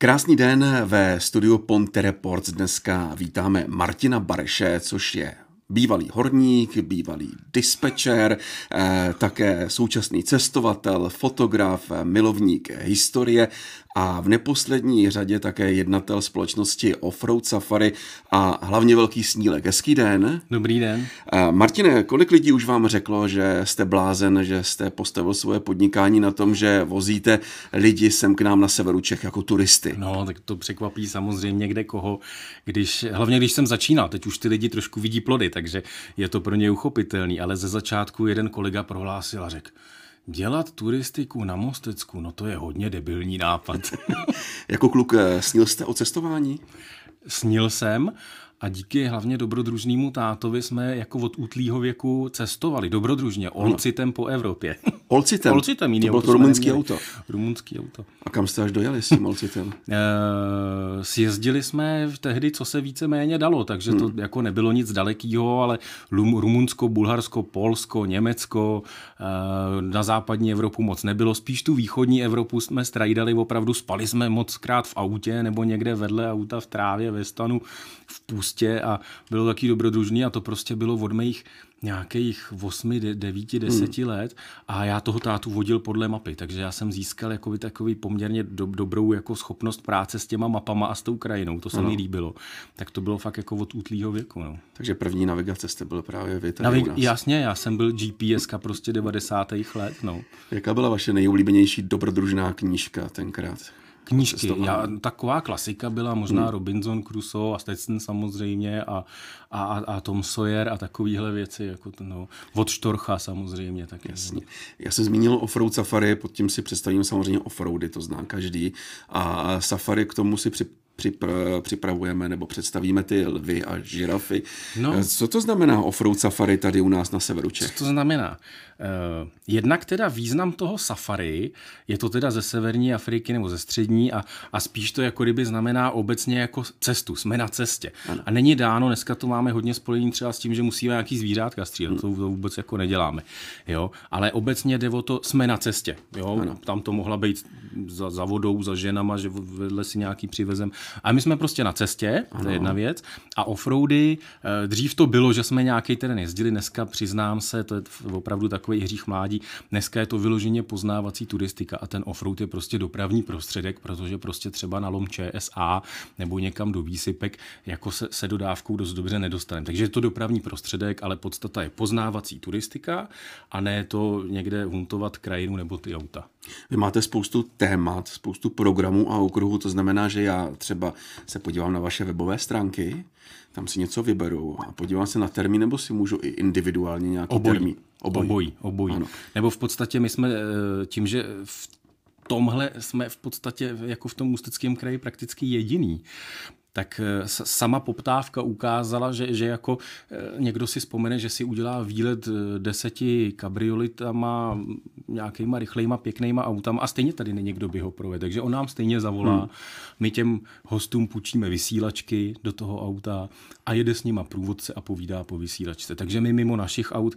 Krásný den ve studiu Ponte Reports. Dneska vítáme Martina Bareše, což je bývalý horník, bývalý dispečer, eh, také současný cestovatel, fotograf, milovník historie a v neposlední řadě také jednatel společnosti Offroad Safari a hlavně velký snílek. Hezký den. Dobrý den. Eh, Martine, kolik lidí už vám řeklo, že jste blázen, že jste postavil svoje podnikání na tom, že vozíte lidi sem k nám na severu Čech jako turisty? No, tak to překvapí samozřejmě kde koho, když, hlavně když jsem začínal, teď už ty lidi trošku vidí plody, takže je to pro ně uchopitelný, ale ze začátku jeden kolega prohlásil a řekl, Dělat turistiku na Mostecku, no to je hodně debilní nápad. jako kluk eh, snil jste o cestování? Snil jsem a díky hlavně dobrodružnému tátovi jsme jako od útlýho věku cestovali dobrodružně, olcitem po Evropě. Olcitem? Olcitem, jiný to bylo to rumunský auto. Rumunský auto. A kam jste až dojeli s tím olcitem? E, sjezdili jsme tehdy, co se více méně dalo, takže to hmm. jako nebylo nic dalekého, ale Rumunsko, Bulharsko, Polsko, Německo, e, na západní Evropu moc nebylo, spíš tu východní Evropu jsme strajdali opravdu, spali jsme moc krát v autě nebo někde vedle auta v trávě, ve stanu, v půstě a bylo taky dobrodružný a to prostě bylo od mých nějakých 8, 9, 10 hmm. let a já toho tátu vodil podle mapy, takže já jsem získal jakoby takový poměrně do, dobrou jako schopnost práce s těma mapama a s tou krajinou, to se ano. mi líbilo. Tak to bylo fakt jako od útlýho věku. No. Takže první navigace jste byl právě vy tady Navig- Jasně, já jsem byl GPSka prostě 90. let. No. Jaká byla vaše nejoblíbenější dobrodružná knížka tenkrát? Knížky. Já, taková klasika byla možná hmm. Robinson Crusoe a Stetson samozřejmě a, a, a Tom Sawyer a takovéhle věci, jako to, no, od Štorcha samozřejmě. Tak Jasně. Já jsem zmínil offroad safari, pod tím si představím samozřejmě offroady, to zná každý. A safari k tomu si při, připravujeme nebo představíme ty lvy a žirafy. No. Co to znamená offroad safari tady u nás na severu Čech? Co to znamená? Uh, jednak teda význam toho safari, je to teda ze severní Afriky nebo ze střední a, a spíš to jako kdyby znamená obecně jako cestu, jsme na cestě. Ano. A není dáno, dneska to máme hodně spojení třeba s tím, že musíme nějaký zvířátka střílet, hmm. to, to vůbec jako neděláme. Jo? Ale obecně jde o to, jsme na cestě. Jo? Ano. Tam to mohla být za, za vodou, za ženama, že vedle si nějaký přivezem. A my jsme prostě na cestě, ano. to je jedna věc. A offroady, eh, dřív to bylo, že jsme nějaký terén jezdili, dneska přiznám se, to je opravdu takový hřích mládí. Dneska je to vyloženě poznávací turistika a ten offroad je prostě dopravní prostředek, protože prostě třeba na lom ČSA nebo někam do výsypek jako se, se dodávkou dost dobře nedostaneme. Takže je to dopravní prostředek, ale podstata je poznávací turistika a ne to někde huntovat krajinu nebo ty auta. Vy máte spoustu témat, spoustu programů a okruhů, to znamená, že já třeba se podívám na vaše webové stránky, tam si něco vyberu a podívám se na termín, nebo si můžu i individuálně nějaký obojí. termín? Obojí. Obojí, obojí. Ano. Nebo v podstatě my jsme eh, tím, že v tomhle jsme v podstatě jako v tom ústeckém kraji prakticky jediný tak eh, sama poptávka ukázala, že, že jako eh, někdo si vzpomene, že si udělá výlet eh, deseti kabriolitama, nějakýma rychlejma, pěknýma autama a stejně tady není někdo by ho provedl. Takže on nám stejně zavolá, hmm. my těm hostům půjčíme vysílačky do toho auta a jede s nima průvodce a povídá po vysílačce. Takže my mimo našich aut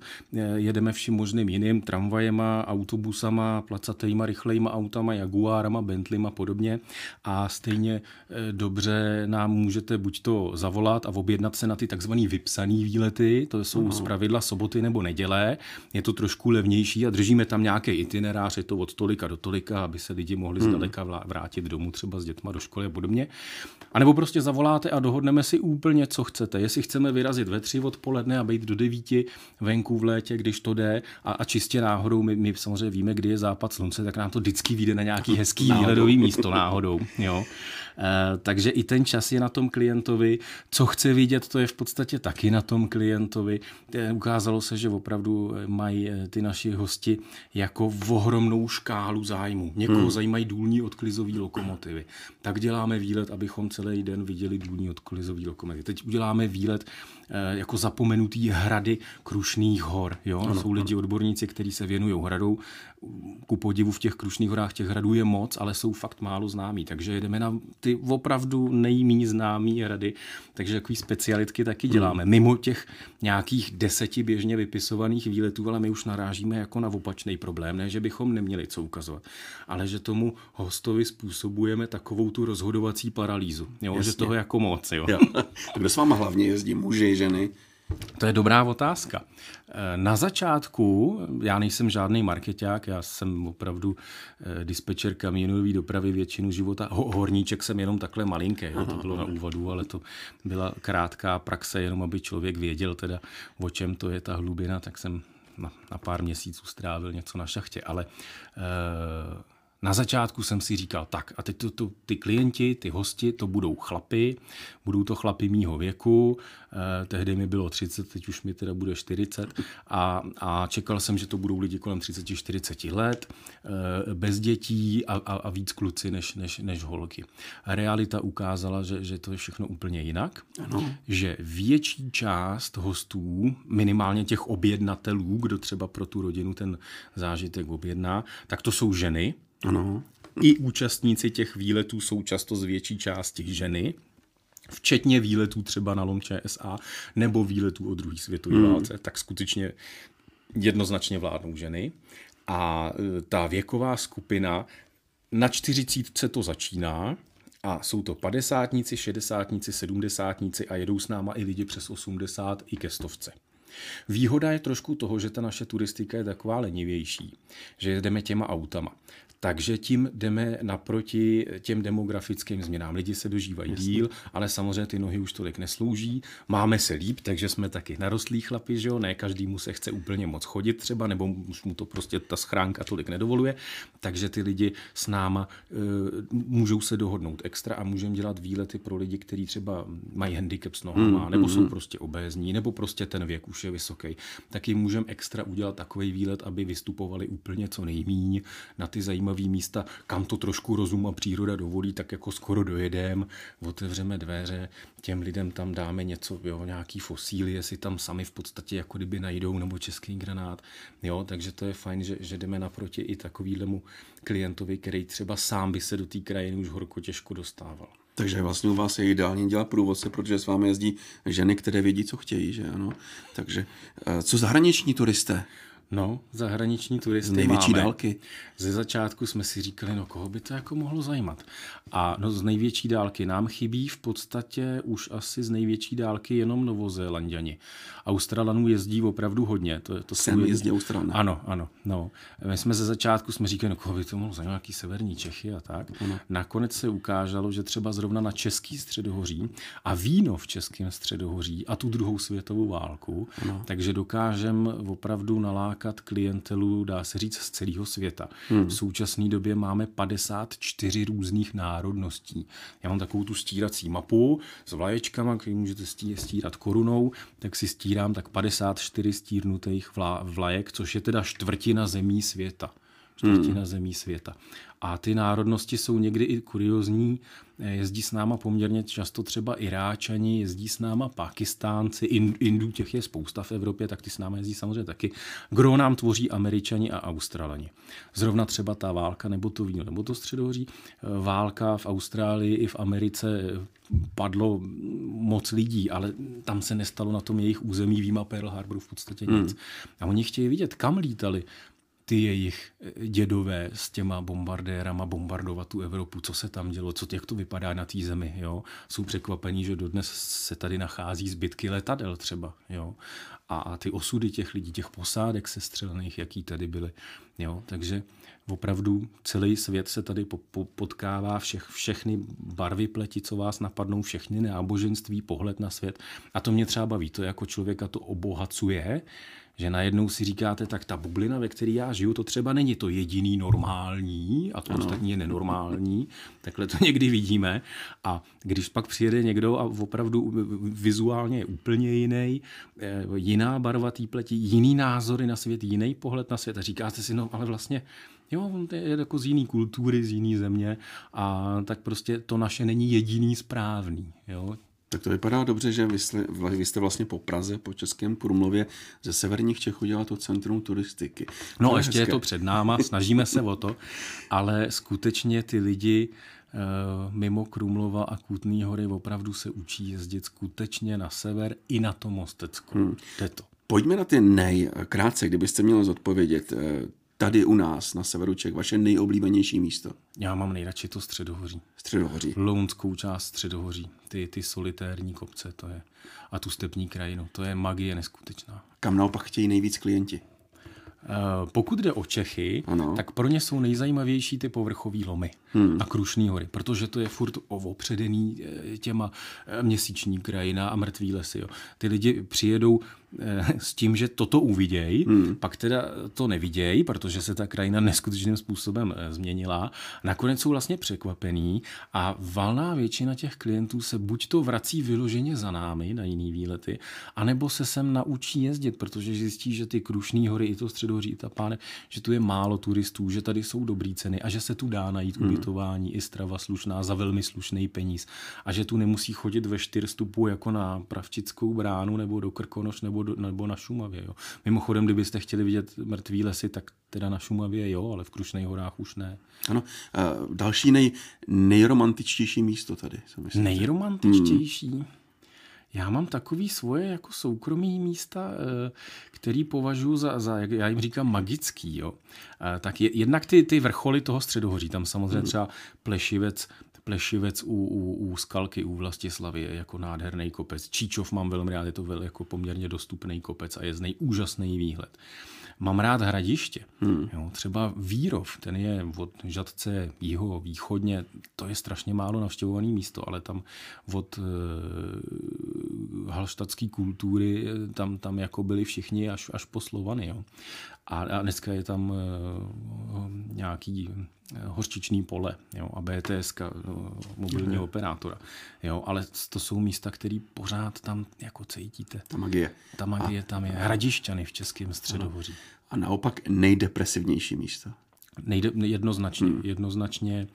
jedeme vším možným jiným, tramvajema, autobusama, placatejma, rychlejma autama, Jaguárama, Bentleyma a podobně a stejně dobře nám můžete buď to zavolat a objednat se na ty takzvané vypsané výlety, to jsou uh-huh. z pravidla soboty nebo neděle, je to trošku levnější a držíme tam nějaký itinerář, je to od tolika do tolika, aby se lidi mohli uh-huh. zdaleka vrátit domů třeba s dětma do školy a podobně. A nebo prostě zavoláte a dohodneme si úplně, co chcete. Jestli chceme vyrazit ve tři odpoledne a být do devíti venku v létě, když to jde a, a čistě náhodou, my, my samozřejmě víme, kdy je západ slunce, tak nám to vždycky vyjde na nějaký hezký výhledový místo náhodou. Jo. E, takže i ten čas je na tom klientovi. Co chce vidět, to je v podstatě taky na tom klientovi. E, ukázalo se, že opravdu mají e, ty naši hosti jako ohromnou škálu zájmu. Někoho hmm. zajímají důlní odklizové lokomotivy. Tak děláme výlet, abychom celý den viděli důlní odklizové lokomotivy. Teď uděláme výlet jako zapomenutý hrady Krušných hor. Jo? Ano, Jsou lidi, odborníci, kteří se věnují hradou. Ku podivu v těch Krušných horách těch hradů je moc, ale jsou fakt málo známí. Takže jedeme na ty opravdu nejméně známý hrady. Takže takový specialitky taky děláme. Mimo těch nějakých deseti běžně vypisovaných výletů, ale my už narážíme jako na opačný problém. Ne, že bychom neměli co ukazovat, ale že tomu hostovi způsobujeme takovou tu rozhodovací paralýzu. Jo? Že toho jako moc. Jo? Jo. Kdo s váma hlavně jezdí? Muži, ženy? To je dobrá otázka. Eh, na začátku, já nejsem žádný marketák, já jsem opravdu eh, dispečer kamionové dopravy většinu života. Horníček jsem jenom takhle malinký, jo, to bylo na úvodu, ale to byla krátká praxe, jenom aby člověk věděl teda, o čem to je ta hlubina, tak jsem na, na pár měsíců strávil něco na šachtě, ale uh, na začátku jsem si říkal, tak a teď to, to, ty klienti, ty hosti, to budou chlapy, budou to chlapy mýho věku, eh, tehdy mi bylo 30, teď už mi teda bude 40 a, a čekal jsem, že to budou lidi kolem 30-40 let, eh, bez dětí a, a, a víc kluci než, než, než holky. Realita ukázala, že, že to je všechno úplně jinak, ano. že větší část hostů, minimálně těch objednatelů, kdo třeba pro tu rodinu ten zážitek objedná, tak to jsou ženy, ano. I účastníci těch výletů jsou často z větší části ženy, včetně výletů třeba na lom ČSA nebo výletů o druhé světové hmm. válce, tak skutečně jednoznačně vládnou ženy. A e, ta věková skupina na čtyřicítce to začíná, a jsou to padesátníci, šedesátníci, sedmdesátníci a jedou s náma i lidi přes 80 i ke stovce. Výhoda je trošku toho, že ta naše turistika je taková lenivější, že jedeme těma autama. Takže tím jdeme naproti těm demografickým změnám. Lidi se dožívají Jasně. díl, ale samozřejmě ty nohy už tolik neslouží. Máme se líp, takže jsme taky narostlí chlapi, že jo? Ne každý mu se chce úplně moc chodit třeba, nebo už mu to prostě ta schránka tolik nedovoluje. Takže ty lidi s náma e, můžou se dohodnout extra a můžeme dělat výlety pro lidi, kteří třeba mají handicap s nohama, mm, nebo mm, jsou mm. prostě obézní, nebo prostě ten věk už je vysoký. Taky můžeme extra udělat takový výlet, aby vystupovali úplně co nejmíň na ty zajímavé zajímavé místa, kam to trošku rozum a příroda dovolí, tak jako skoro dojedem, otevřeme dveře, těm lidem tam dáme něco, jo, nějaký fosíly, jestli tam sami v podstatě jako kdyby najdou, nebo český granát, jo, takže to je fajn, že, že jdeme naproti i takovýhlemu klientovi, který třeba sám by se do té krajiny už horko těžko dostával. Takže vlastně u vás je ideální dělat průvodce, protože s vámi jezdí ženy, které vědí, co chtějí, že ano. Takže eh, co zahraniční turisté? No, zahraniční turisty Z největší máme. dálky. Ze začátku jsme si říkali, no koho by to jako mohlo zajímat. A no z největší dálky nám chybí v podstatě už asi z největší dálky jenom Novozélanděni. Australanů jezdí opravdu hodně. To, to Sem jezdí Australan. Ano, ano. No. My jsme ze začátku jsme říkali, no koho by to mohlo zajímat, nějaký severní Čechy a tak. Ano. Nakonec se ukázalo, že třeba zrovna na český středohoří a víno v českém středohoří a tu druhou světovou válku, ano. takže dokážeme opravdu nalákat lákat klientelu, dá se říct, z celého světa. Hmm. V současné době máme 54 různých národností. Já mám takovou tu stírací mapu s vlaječkama, který můžete stírat korunou, tak si stírám tak 54 stírnutých vlajek, což je teda čtvrtina zemí světa čtvrtina hmm. zemí světa. A ty národnosti jsou někdy i kuriozní. Jezdí s náma poměrně často třeba Iráčani, jezdí s náma Pakistánci, Indů těch je spousta v Evropě, tak ty s náma jezdí samozřejmě taky. Gro nám tvoří Američani a Australani. Zrovna třeba ta válka, nebo to víno, nebo to středohoří. Válka v Austrálii i v Americe padlo moc lidí, ale tam se nestalo na tom jejich území, výjima Pearl Harboru v podstatě nic. Hmm. A oni chtějí vidět, kam lítali ty jejich eh, dědové s těma bombardérama bombardovat tu Evropu, co se tam dělo, co jak to vypadá na té zemi. Jo? Jsou překvapení, že dodnes se tady nachází zbytky letadel třeba. Jo? A, a ty osudy těch lidí, těch posádek sestřelených, jaký tady byly. Jo? Takže opravdu celý svět se tady po, po, potkává, všech, všechny barvy pleti, co vás napadnou, všechny náboženství, pohled na svět. A to mě třeba baví, to jako člověka to obohacuje, že najednou si říkáte, tak ta bublina, ve které já žiju, to třeba není to jediný normální a to ano. ostatní je nenormální. Takhle to někdy vidíme. A když pak přijede někdo a opravdu vizuálně je úplně jiný, eh, jiná barva té pleti, jiný názory na svět, jiný pohled na svět a říkáte si, no ale vlastně Jo, on je jako z jiný kultury, z jiný země a tak prostě to naše není jediný správný. Jo? Tak to vypadá dobře, že vy jste, vy jste vlastně po Praze, po Českém Krumlově ze severních Čech udělal to centrum turistiky. No to je ještě hezké. je to před náma, snažíme se o to, ale skutečně ty lidi eh, mimo Krumlova a Kutný hory opravdu se učí jezdit skutečně na sever i na to Mostecko. Hmm. To je to. Pojďme na ty nej. Krátce, kdybyste měli zodpovědět. Tady u nás na severu Čech, vaše nejoblíbenější místo? Já mám nejradši to Středohoří. Středohoří. Lounskou část Středohoří. Ty, ty solitérní kopce, to je. A tu stepní krajinu. To je magie neskutečná. Kam naopak chtějí nejvíc klienti? Eh, pokud jde o Čechy, ano. tak pro ně jsou nejzajímavější ty povrchové lomy hmm. a Krušní hory, protože to je furt ovopředený eh, těma eh, měsíční krajina a mrtvý lesy. Jo. Ty lidi přijedou s tím, že toto uvidějí, hmm. pak teda to nevidějí, protože se ta krajina neskutečným způsobem změnila. Nakonec jsou vlastně překvapený a valná většina těch klientů se buď to vrací vyloženě za námi na jiný výlety, anebo se sem naučí jezdit, protože zjistí, že ty Krušní hory i to středo Předhoří Tapáne, že tu je málo turistů, že tady jsou dobrý ceny a že se tu dá najít hmm. ubytování i strava slušná za velmi slušný peníz a že tu nemusí chodit ve čtyřstupu jako na Pravčickou bránu nebo do Krkonoš nebo, do, nebo na Šumavě. Jo. Mimochodem, kdybyste chtěli vidět mrtvý lesy, tak teda na Šumavě jo, ale v Krušných horách už ne. Ano, uh, další nej, nejromantičtější místo tady. Nejromantičtější? Hmm. Já mám takový svoje jako soukromí místa, eh, který považuji za, za, jak já jim říkám, magický. Jo. Eh, tak je, jednak ty, ty vrcholy toho středohoří, tam samozřejmě hmm. třeba Plešivec, Plešivec u, u, u Skalky, u Vlastislavy je jako nádherný kopec. Číčov mám velmi rád, je to vel, jako poměrně dostupný kopec a je z něj úžasný výhled. Mám rád hradiště. Hmm. Jo, třeba Vírov, ten je od Žadce jiho východně, to je strašně málo navštěvované místo, ale tam od e, halštatské kultury, tam, tam jako byli všichni až, až po Slovany. Jo. A, a dneska je tam e, nějaký hořčičný pole jo, a BTS, mobilního hmm. operátora. Jo, ale to jsou místa, které pořád tam jako cítíte. Ta magie. Ta magie a, tam je. Hradišťany v Českém středohoří. A naopak nejdepresivnější místo. Nejde, jednoznačně, hmm. jednoznačně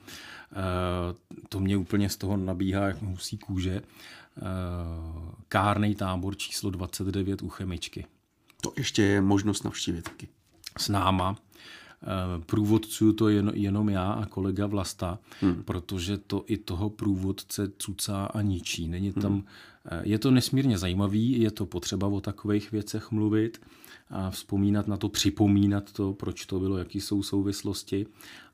uh, to mě úplně z toho nabíhá jak husí kůže. Uh, kárnej tábor číslo 29 u Chemičky. To ještě je možnost navštívit taky. S náma. Eh, průvodců to jen, jenom já a kolega Vlasta, hmm. protože to i toho průvodce cucá a ničí. Není tam, hmm. Je to nesmírně zajímavý, je to potřeba o takových věcech mluvit a vzpomínat na to, připomínat to, proč to bylo, jaký jsou souvislosti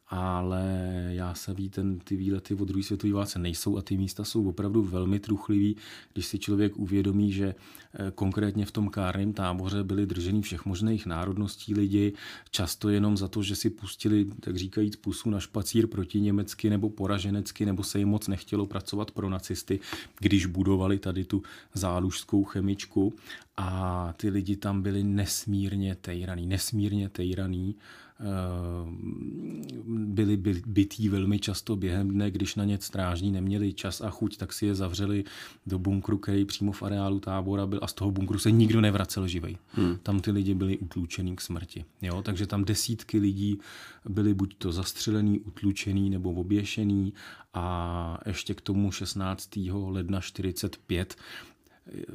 ale já se ví, ten, ty výlety od druhé světové válce nejsou a ty místa jsou opravdu velmi truchlivý, když si člověk uvědomí, že eh, konkrétně v tom kárném táboře byli drženi všech možných národností lidi, často jenom za to, že si pustili, tak říkajíc, pusu na špacír proti německy nebo poraženecky, nebo se jim moc nechtělo pracovat pro nacisty, když budovali tady tu zálužskou chemičku. A ty lidi tam byli nesmírně tejraný, nesmírně tejraný byli bytí velmi často během dne, když na ně strážní neměli čas a chuť, tak si je zavřeli do bunkru, který přímo v areálu tábora byl a z toho bunkru se nikdo nevracel živej. Hmm. Tam ty lidi byli utlučený k smrti. Jo? Takže tam desítky lidí byli buď to zastřelený, utlučený nebo oběšený a ještě k tomu 16. ledna 45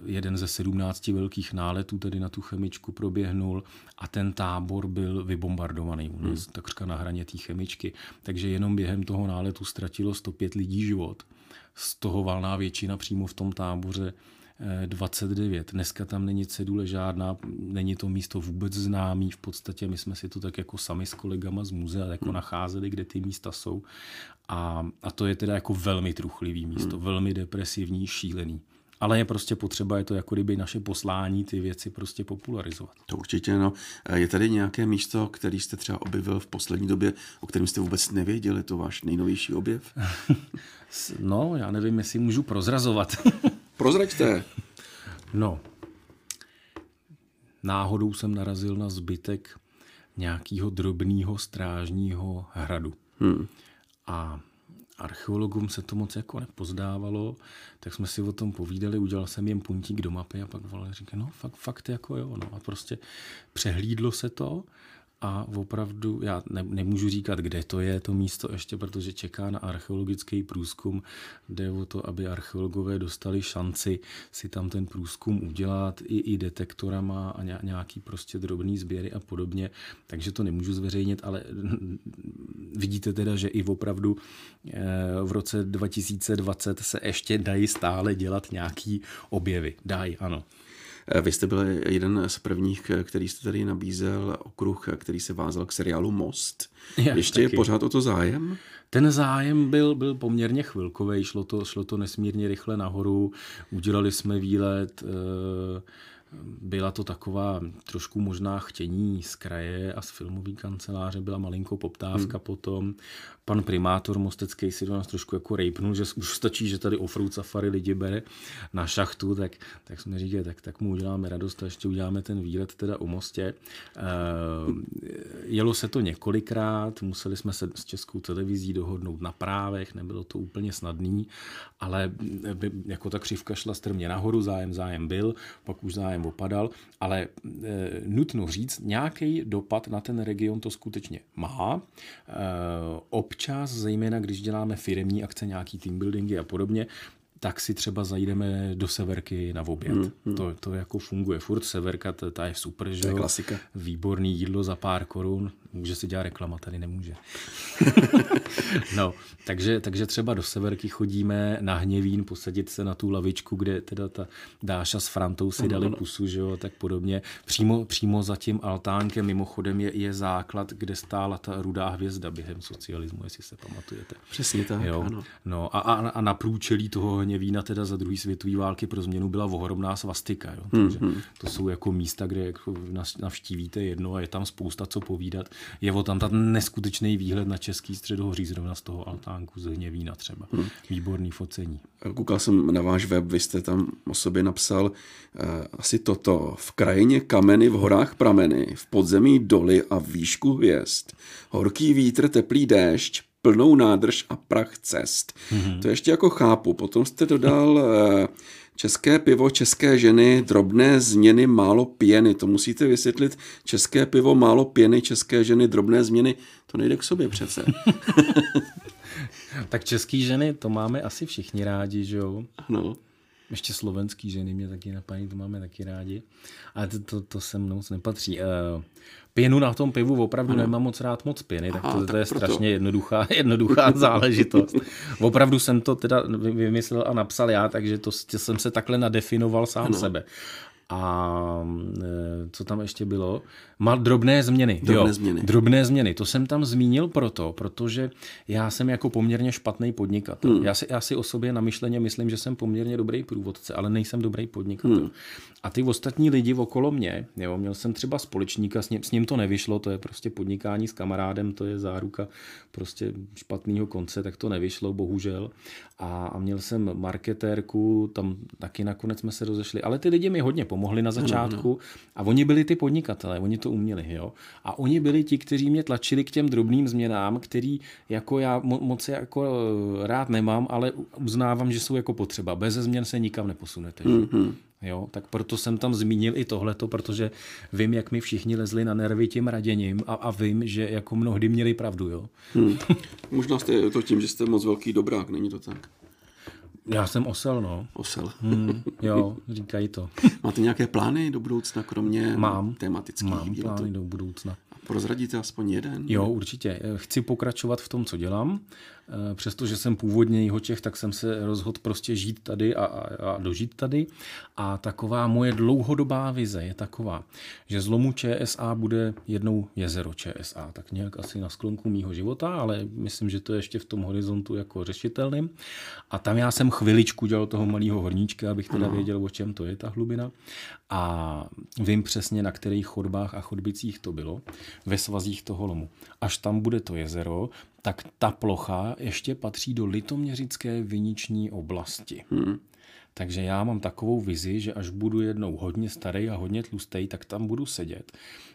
jeden ze sedmnácti velkých náletů tedy na tu chemičku proběhnul a ten tábor byl vybombardovaný, hmm. takřka na hraně té chemičky. Takže jenom během toho náletu ztratilo 105 lidí život. Z toho valná většina přímo v tom táboře 29. Eh, Dneska tam není cedule žádná, není to místo vůbec známý, v podstatě my jsme si to tak jako sami s kolegama z muzea jako hmm. nacházeli, kde ty místa jsou a, a to je teda jako velmi truchlivý místo, hmm. velmi depresivní, šílený. Ale je prostě potřeba, je to jako kdyby naše poslání ty věci prostě popularizovat. To určitě, no. Je tady nějaké místo, který jste třeba objevil v poslední době, o kterém jste vůbec nevěděli, to váš nejnovější objev? no, já nevím, jestli můžu prozrazovat. Prozraďte. No, náhodou jsem narazil na zbytek nějakého drobného strážního hradu. Hmm. A archeologům se to moc jako nepozdávalo, tak jsme si o tom povídali, udělal jsem jim puntík do mapy a pak volali, říká, no fakt, fakt jako jo, no a prostě přehlídlo se to a opravdu, já ne, nemůžu říkat, kde to je to místo ještě, protože čeká na archeologický průzkum. Jde o to, aby archeologové dostali šanci si tam ten průzkum udělat i, i detektorama a nějaký prostě drobný sběry a podobně. Takže to nemůžu zveřejnit, ale vidíte teda, že i opravdu eh, v roce 2020 se ještě dají stále dělat nějaký objevy. Dají, ano. Eh, vy jste byl jeden z prvních, eh, který jste tady nabízel okruh, který se vázal k seriálu Most. Já, Ještě taky. je pořád o to zájem? Ten zájem byl, byl poměrně chvilkový, šlo to, šlo to nesmírně rychle nahoru, udělali jsme výlet, e, byla to taková trošku možná chtění z kraje a z filmové kanceláře, byla malinko poptávka hmm. potom pan primátor Mostecký si do nás trošku jako rejpnul, že už stačí, že tady offroad safari lidi bere na šachtu, tak, tak jsme říkali, tak, tak mu uděláme radost a ještě uděláme ten výlet teda u Mostě. E, jelo se to několikrát, museli jsme se s českou televizí dohodnout na právech, nebylo to úplně snadný, ale by, jako ta křivka šla strmě nahoru, zájem zájem byl, pak už zájem opadal, ale e, nutno říct, nějaký dopad na ten region to skutečně má. E, občas, zejména když děláme firemní akce, nějaký team buildingy a podobně, tak si třeba zajdeme do severky na oběd. Hmm, hmm. To, to jako funguje furt. Severka, ta, ta je super, že To je klasika. Výborný jídlo za pár korun. Může si dělat reklama, tady nemůže. no, takže, takže třeba do severky chodíme na hněvín, posadit se na tu lavičku, kde teda ta Dáša s Frantou si dali pusu, že jo, tak podobně. Přímo, přímo za tím altánkem mimochodem je, je základ, kde stála ta rudá hvězda během socialismu, jestli se pamatujete. Přesně tak, jo. ano. No a, a, a na průčelí toho vína teda za druhé světové války pro změnu byla ohromná svastika. Jo? Takže mm-hmm. to jsou jako místa, kde jako navštívíte jedno a je tam spousta co povídat. Je o tam ten neskutečný výhled na český středohoří zrovna z toho altánku z Hněvína třeba. Mm. Výborný focení. Koukal jsem na váš web, vy jste tam o sobě napsal uh, asi toto. V krajině kameny, v horách prameny, v podzemí doly a výšku hvězd. Horký vítr, teplý déšť, plnou nádrž a prach cest. Mm-hmm. To ještě jako chápu. Potom jste dodal eh, české pivo, české ženy, drobné změny, málo pěny. To musíte vysvětlit. České pivo, málo pěny, české ženy, drobné změny. To nejde k sobě přece. tak český ženy, to máme asi všichni rádi, že jo? Ano. Ještě slovenský ženy mě taky napadí, to máme taky rádi. Ale to, to, to se mnou nepatří. Uh, pěnu na tom pivu opravdu ano. nemám moc rád moc pěny, tak to, Aha, to je proto. strašně jednoduchá, jednoduchá záležitost. opravdu jsem to teda vymyslel a napsal já, takže to jsem se takhle nadefinoval sám ano. sebe. A e, co tam ještě bylo? Mal drobné změny. Drobné jo, změny. Drobné změny. To jsem tam zmínil proto, protože já jsem jako poměrně špatný podnikatel. Hmm. Já, si, já si o sobě na myšleně myslím, že jsem poměrně dobrý průvodce, ale nejsem dobrý podnikatel. Hmm. A ty ostatní lidi okolo mě, jo, měl jsem třeba společníka, s ním, s ním to nevyšlo, to je prostě podnikání s kamarádem, to je záruka prostě špatného konce, tak to nevyšlo, bohužel. A, a měl jsem marketérku, tam taky nakonec jsme se rozešli, ale ty lidi mi hodně pomohli na začátku no, no. a oni byli ty podnikatelé, oni to uměli, jo. A oni byli ti, kteří mě tlačili k těm drobným změnám, který jako já mo- moc jako eh, rád nemám, ale uznávám, že jsou jako potřeba. Bez změn se nikam neposunete. Mm-hmm. Jo, tak proto jsem tam zmínil i tohleto, protože vím, jak mi všichni lezli na nervy tím raděním a, a vím, že jako mnohdy měli pravdu, jo. Hmm. Možná jste to tím, že jste moc velký dobrák, není to tak? Já jsem osel, no. Osel. Hmm, jo, říkají to. Máte nějaké plány do budoucna, kromě Mám. tematických Mám výletů? plány do budoucna. Prozradíte aspoň jeden? Jo, určitě. Chci pokračovat v tom, co dělám. Eh, přestože jsem původně Jihočech, tak jsem se rozhodl prostě žít tady a, a, a dožít tady. A taková moje dlouhodobá vize je taková, že zlomu ČSA bude jednou jezero ČSA, tak nějak asi na sklonku mýho života, ale myslím, že to je ještě v tom horizontu jako řešitelným. A tam já jsem chviličku dělal toho malého horníčka, abych teda věděl, o čem to je ta hlubina. A vím přesně, na kterých chodbách a chodbicích to bylo, ve svazích toho lomu. Až tam bude to jezero, tak ta plocha ještě patří do litoměřické viniční oblasti. Hmm. Takže já mám takovou vizi, že až budu jednou hodně starý a hodně tlustý, tak tam budu sedět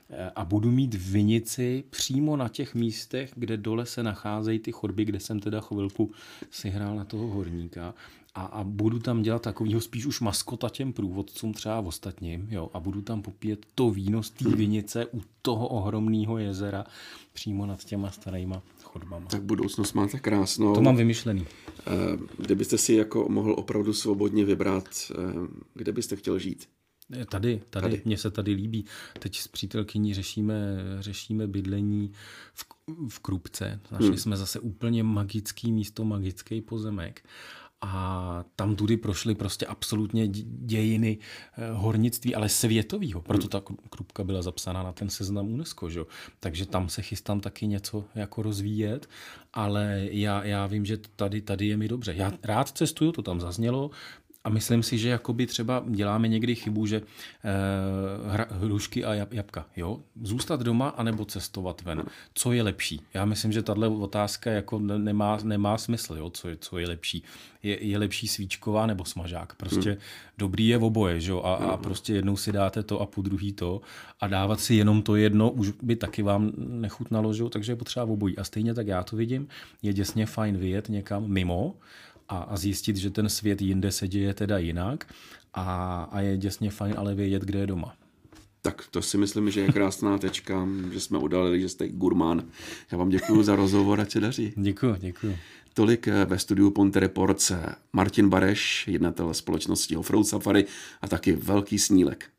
eh, a budu mít vinici přímo na těch místech, kde dole se nacházejí ty chodby, kde jsem teda chvilku si hrál na toho horníka a, a budu tam dělat takovýho spíš už maskota těm průvodcům třeba v ostatním, jo, a budu tam popíjet to víno z té vinice u toho ohromného jezera přímo nad těma starýma chodbama. Tak budoucnost máte krásnou. To mám vymyšlený. Eh, kdybyste si jako mohl opravdu svobodně vybrat, eh, kde byste chtěl žít? Tady, tady, tady. Mně se tady líbí. Teď s přítelkyní řešíme, řešíme bydlení v, v Krupce. Našli hmm. jsme zase úplně magický místo, magický pozemek a tam tudy prošly prostě absolutně dějiny eh, hornictví, ale světového. Proto ta krupka byla zapsána na ten seznam UNESCO. Že? Takže tam se chystám taky něco jako rozvíjet, ale já, já vím, že tady, tady je mi dobře. Já rád cestuju, to tam zaznělo, a myslím si, že jakoby třeba děláme někdy chybu, že eh, hrušky a jabka, jo? Zůstat doma anebo cestovat ven. Co je lepší? Já myslím, že tahle otázka jako nemá, nemá smysl, jo? Co, je, co je lepší. Je, je lepší svíčková nebo smažák? Prostě hmm. dobrý je v oboje, že? A, a hmm. prostě jednou si dáte to a po druhý to a dávat si jenom to jedno už by taky vám nechutnalo, že? takže je potřeba obojí. A stejně tak já to vidím, je děsně fajn vyjet někam mimo a, a zjistit, že ten svět jinde se děje teda jinak a, a je děsně fajn ale vědět, kde je doma. Tak to si myslím, že je krásná tečka, že jsme udalili, že jste gurmán. Já vám děkuji za rozhovor a se daří. Děkuji, děkuji. Tolik eh, ve studiu Ponte Reports Martin Bareš, jednatel společnosti Offroad Safari a taky velký snílek.